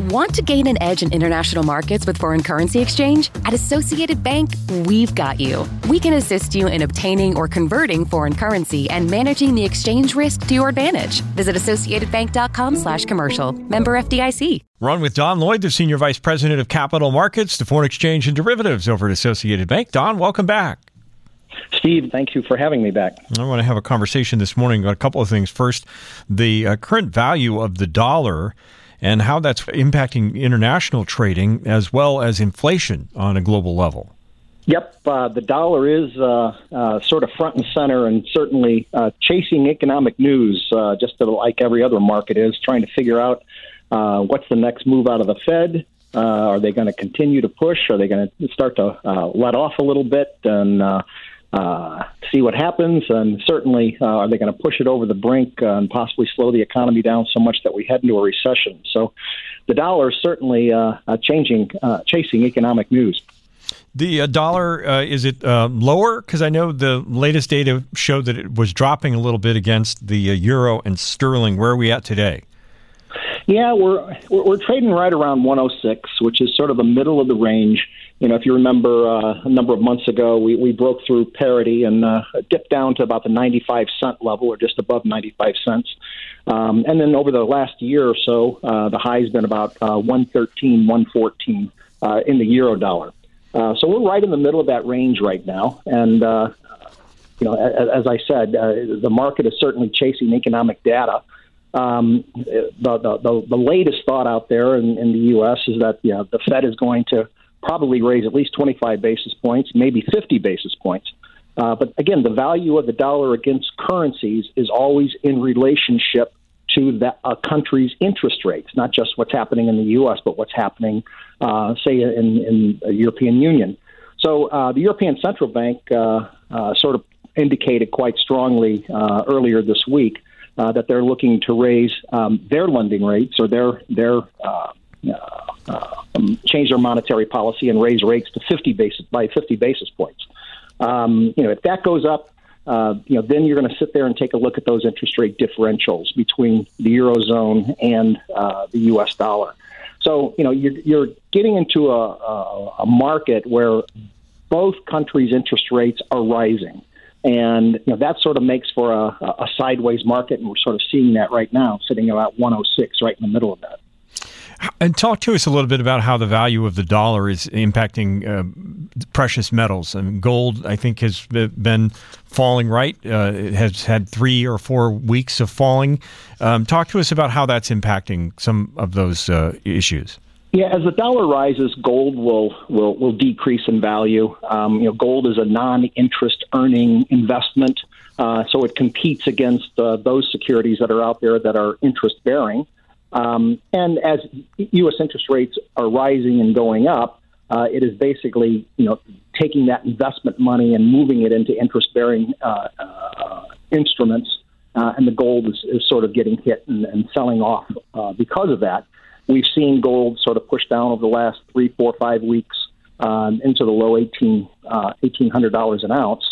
Want to gain an edge in international markets with foreign currency exchange? At Associated Bank, we've got you. We can assist you in obtaining or converting foreign currency and managing the exchange risk to your advantage. Visit associatedbank.com slash commercial. Member FDIC. Run with Don Lloyd, the Senior Vice President of Capital Markets, the Foreign Exchange and Derivatives over at Associated Bank. Don, welcome back. Steve, thank you for having me back. I want to have a conversation this morning about a couple of things. First, the uh, current value of the dollar and how that's impacting international trading as well as inflation on a global level. Yep, uh, the dollar is uh, uh, sort of front and center, and certainly uh, chasing economic news, uh, just like every other market is, trying to figure out uh, what's the next move out of the Fed. are they going to continue to push? Are they going to start to let off a little bit? And uh, see what happens. And certainly, uh, are they going to push it over the brink uh, and possibly slow the economy down so much that we head into a recession? So, the dollar is certainly uh, changing, uh, chasing economic news. The uh, dollar uh, is it uh, lower? Because I know the latest data showed that it was dropping a little bit against the euro and sterling. Where are we at today? Yeah, we're we're trading right around 106, which is sort of the middle of the range you know, if you remember uh, a number of months ago, we, we broke through parity and uh, dipped down to about the 95 cent level or just above 95 cents. Um, and then over the last year or so, uh, the high has been about uh, 113, 114 uh, in the euro dollar. Uh, so we're right in the middle of that range right now. And, uh, you know, as, as I said, uh, the market is certainly chasing economic data. Um, the, the, the, the latest thought out there in, in the U.S. is that you know, the Fed is going to probably raise at least 25 basis points, maybe 50 basis points. Uh, but again, the value of the dollar against currencies is always in relationship to a country's interest rates, not just what's happening in the U.S., but what's happening, uh, say, in, in the European Union. So uh, the European Central Bank uh, uh, sort of indicated quite strongly earlier this week that they're looking to raise um, their lending rates or their their um, change their monetary policy and raise rates to 50 basis by 50 basis points. Um, you know, if that goes up, uh, you know, then you're going to sit there and take a look at those interest rate differentials between the eurozone and uh, the U.S. dollar. So, you know, you're, you're getting into a, a, a market where both countries' interest rates are rising. And you know that sort of makes for a, a sideways market, and we're sort of seeing that right now, sitting about 106, right in the middle of that. And talk to us a little bit about how the value of the dollar is impacting uh, precious metals. I mean, gold, I think, has been falling. Right, uh, it has had three or four weeks of falling. Um, talk to us about how that's impacting some of those uh, issues. Yeah, as the dollar rises, gold will will will decrease in value. Um, you know, gold is a non-interest earning investment, uh, so it competes against uh, those securities that are out there that are interest bearing. Um, and as U.S. interest rates are rising and going up, uh, it is basically you know taking that investment money and moving it into interest-bearing uh, uh, instruments, uh, and the gold is, is, sort of getting hit and, and selling off uh, because of that. We've seen gold sort of push down over the last three, four, five weeks um, into the low 18, $1,800 uh, an ounce.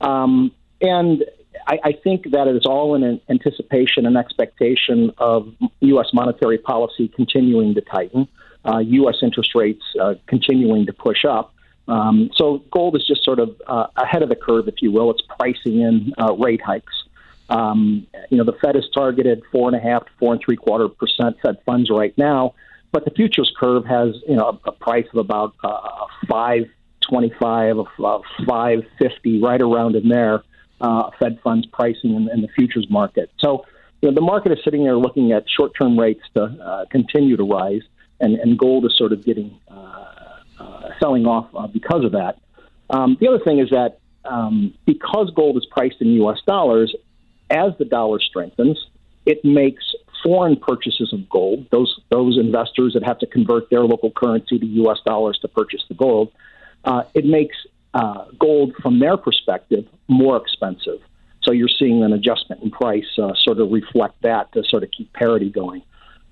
Um, and I, I think that it is all in anticipation and expectation of U.S. monetary policy continuing to tighten, uh, U.S. interest rates uh, continuing to push up. Um, so gold is just sort of uh, ahead of the curve, if you will. It's pricing in uh, rate hikes. Um, you know, the Fed is targeted four and a half to four and three quarter percent Fed funds right now, but the futures curve has you know a, a price of about uh, five twenty five, uh, five fifty, right around in there uh, Fed funds pricing in, in, the futures market. So, you know, the market is sitting there looking at short-term rates to uh, continue to rise, and, and gold is sort of getting uh, uh selling off uh, because of that. Um, the other thing is that um, because gold is priced in U.S. dollars, as the dollar strengthens, it makes foreign purchases of gold, those those investors that have to convert their local currency to U.S. dollars to purchase the gold, uh, it makes uh, gold, from their perspective, more expensive. So you're seeing an adjustment in price uh, sort of reflect that to sort of keep parity going.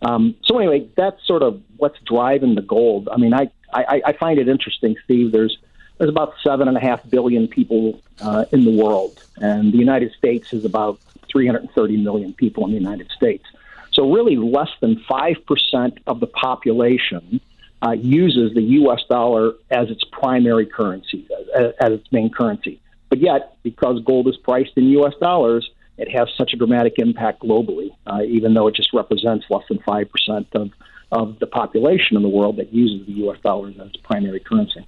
Um, so anyway, that's sort of what's driving the gold. I mean, I, I, I find it interesting, Steve. There's there's about seven and a half billion people uh, in the world, and the United States is about 330 million people in the United States. So, really, less than 5% of the population uh, uses the U.S. dollar as its primary currency, as, as, its main currency. But yet, because gold is priced in U.S. dollars, it has such a dramatic impact globally, uh, even though it just represents less than 5% of of the population in the world that uses the U.S. dollar as its primary currency.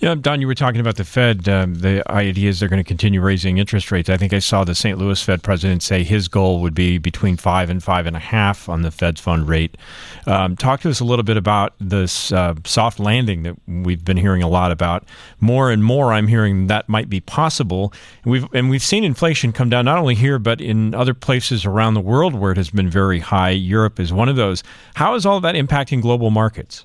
Yeah, Don, you were talking about the Fed. Um, the idea is they're going to continue raising interest rates. I think I saw the St. Louis Fed president say his goal would be between five and five and a half on the Fed's fund rate. Um, talk to us a little bit about this uh, soft landing that we've been hearing a lot about. More and more, I'm hearing that might be possible. And we've and we've seen inflation come down not only here but in other places around the world where it has been very high. Europe is one of those. How is all that impacting global markets?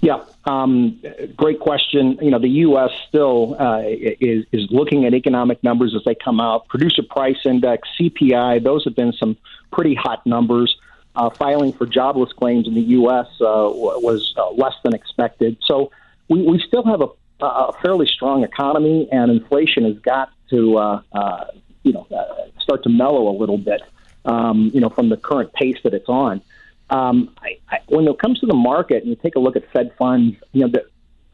Yeah, um, great question. You know, the U.S. still uh, is, is looking at economic numbers as they come out. Producer price index, CPI, those have been some pretty hot numbers. Uh, filing for jobless claims in the U.S. Uh, was uh, less than expected. So we, we still have a, a fairly strong economy, and inflation has got to, uh, uh, you know, start to mellow a little bit, um, you know, from the current pace that it's on. Um, I, I, when it comes to the market, and you take a look at Fed funds, you know, the,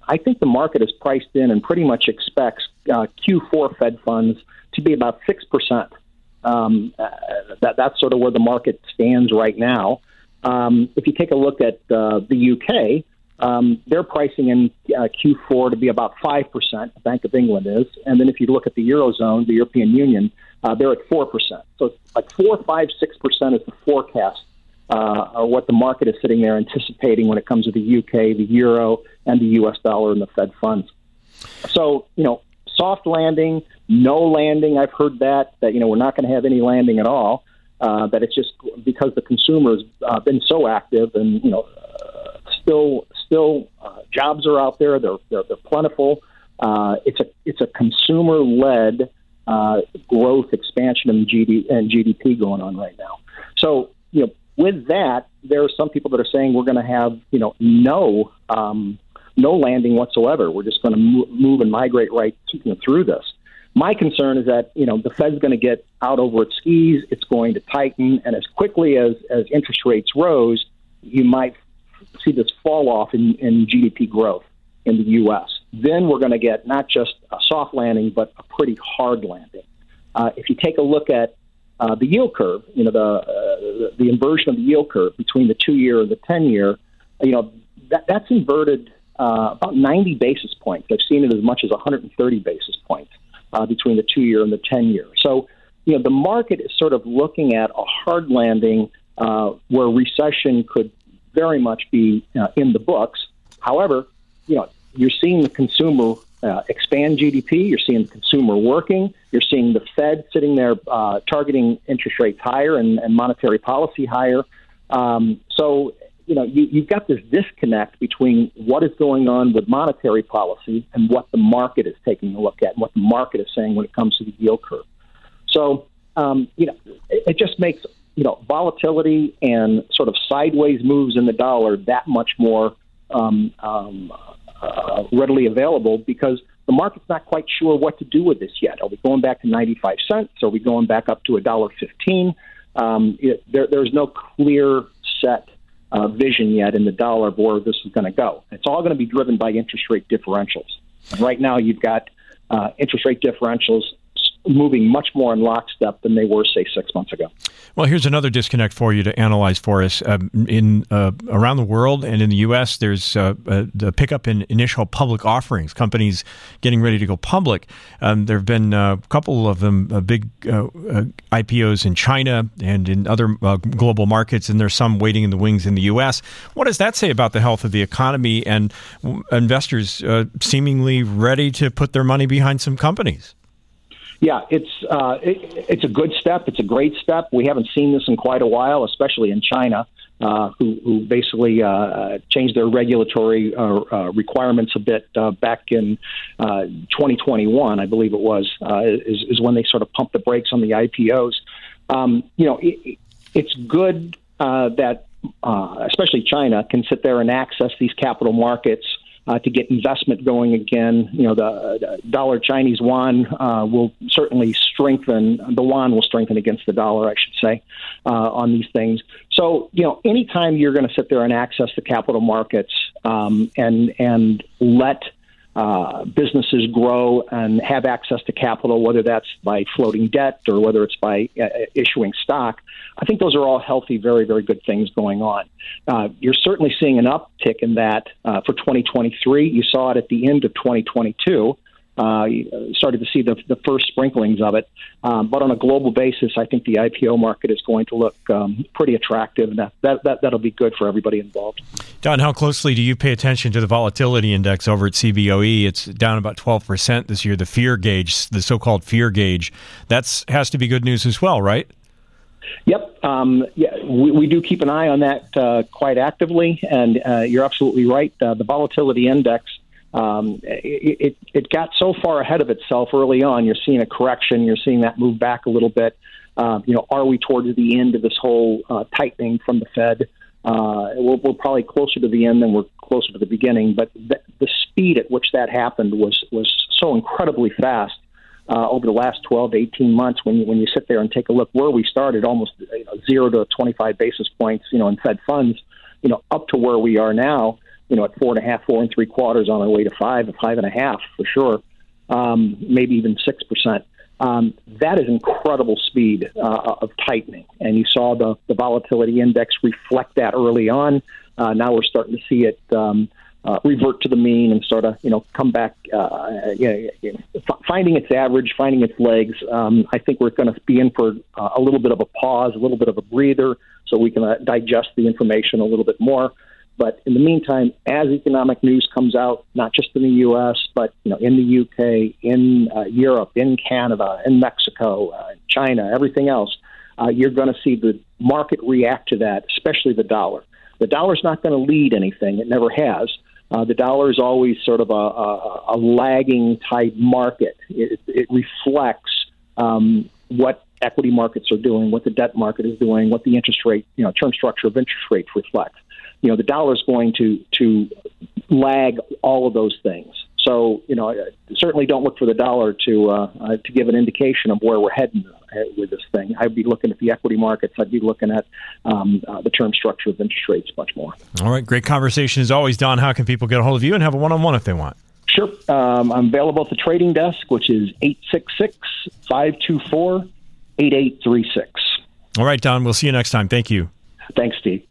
I think the market is priced in and pretty much expects uh, Q4 Fed funds to be about six percent. Um, uh, that that's sort of where the market stands right now. Um, if you take a look at uh, the UK, um, they're pricing in uh, Q4 to be about 5%, the Bank of England is. And then if you look at the Eurozone, the European Union, uh, they're at 4%. So like 4, 5, 6% is the forecast uh, what the market is sitting there anticipating when it comes to the UK, the euro, and the US dollar and the Fed funds. So, you know, soft landing, no landing. I've heard that, that, you know, we're not going to have any landing at all. Uh, that it's just because the consumer has uh, been so active and, you know, uh, still, still uh, jobs are out there. They're, they're, they're plentiful. Uh, it's a, it's a consumer led uh, growth expansion in GD, and GDP going on right now. So, you know, with that, there are some people that are saying we're going to have, you know, no um, no landing whatsoever. We're just going to move and migrate right you know, through this. My concern is that you know the Fed's going to get out over its skis. It's going to tighten, and as quickly as as interest rates rose, you might see this fall off in, in GDP growth in the U.S. Then we're going to get not just a soft landing, but a pretty hard landing. Uh, if you take a look at uh, the yield curve, you know, the, uh, the inversion of the yield curve between the two year and the 10 year, you know, that, that's inverted uh, about 90 basis points. I've seen it as much as 130 basis points uh, between the two year and the 10 year. So, you know, the market is sort of looking at a hard landing uh, where recession could very much be uh, in the books. However, you know, you're seeing the consumer uh, expand GDP. You're seeing the consumer working. You're seeing the Fed sitting there uh, targeting interest rates higher and, and monetary policy higher. Um, so, you know, you, you've got this disconnect between what is going on with monetary policy and what the market is taking a look at and what the market is saying when it comes to the yield curve. So, um, you know, it, it just makes you know volatility and sort of sideways moves in the dollar that much more um, um, uh, readily available because the market's not quite sure what to do with this yet. Are we going back to 95 cents? Are we going back up to a dollar fifteen? Um, it, there, there's no clear set uh, vision yet in the dollar of where this is going to go. It's all going to be driven by interest rate differentials. And right now, you've got uh, interest rate differentials moving much more in lockstep than they were, say, six months ago. Well, here's another disconnect for you to analyze for us. Uh, in uh, around the world and in the U.S., there's uh, the pickup in initial public offerings. Companies getting ready to go public. Um, there have been uh, a couple of them, uh, big uh, IPOs in China and in other global markets, and there's some waiting in the wings in the U.S. What does that say about the health of the economy and investors seemingly ready to put their money behind some companies? Yeah, it's uh, it, it's a good step. It's a great step. We haven't seen this in quite a while, especially in China, uh, who, who basically uh, changed their regulatory uh, uh, requirements a bit uh, back in 2021, I believe it was, is, is when they sort of pumped the brakes on the IPOs. Um, you know, it, it's good that especially China can sit there and access these capital markets uh, to get investment going again. You know, the, the dollar Chinese yuan uh, will certainly strengthen. The yuan will strengthen against the dollar, I should say, uh, on these things. So, you know, anytime you're going to sit there and access the capital markets um, and and let uh, businesses grow and have access to capital, whether that's by floating debt or whether it's by uh, issuing stock. I think those are all healthy, very, very good things going on. Uh, you're certainly seeing an uptick in that uh, for 2023. You saw it at the end of 2022 uh, started to see the, the first sprinklings of it. Um, but on a global basis, I think the IPO market is going to look um, pretty attractive, and that, that, that, that'll be good for everybody involved. Don, how closely do you pay attention to the volatility index over at CBOE? It's down about 12% this year, the fear gauge, the so called fear gauge. That has to be good news as well, right? Yep. Um, yeah, we, we, do keep an eye on that uh, quite actively, and uh, you're absolutely right. Uh, the volatility index um, it, it, it got so far ahead of itself early on. You're seeing a correction. You're seeing that move back a little bit. Uh, you know, are we towards the end of this whole uh, tightening from the Fed? Uh, we're, we're, probably closer to the end than we're closer to the beginning. But th- the speed at which that happened was was so incredibly fast uh, over the last 12 to 18 months. When you when you sit there and take a look where we started, almost you know, zero to 25 basis points, you know, in Fed funds, you know, up to where we are now you know, at four and a half, four and three quarters on our way to five, five and a half for sure, um, maybe even six percent. Um, that is incredible speed uh, of tightening, and you saw the, the volatility index reflect that early on. Uh, now we're starting to see it um, uh, revert to the mean and sort of you know come back, uh, you know, finding its average, finding its legs. Um, I think we're going to be in for uh, a little bit of a pause, a little bit of a breather, so we can uh, digest the information a little bit more. But in the meantime, as economic news comes out, not just in the U.S., but you know, in the UK, in uh, Europe, in Canada, in Mexico, uh, China, everything else, uh, you're going to see the market react to that, especially the dollar. The dollar's not going to lead anything; it never has. Uh, the dollar is always sort of a, a, a lagging type market. It, it reflects um, what equity markets are doing, what the debt market is doing, what the interest rate, you know, term structure of interest rates reflects you know the dollar is going to to lag all of those things. So you know, certainly don't look for the dollar to uh, to give an indication of where we're heading uh, with this thing. I'd be looking at the equity markets. I'd be looking at um, uh, the term structure of interest rates much more. All right, great conversation as always, Don. How can people get a hold of you and have a one-on-one if they want? Sure. Um, I'm available at the trading desk, which is 866 524 8836. All right, Don. We'll see you next time. Thank you. Thanks, Steve.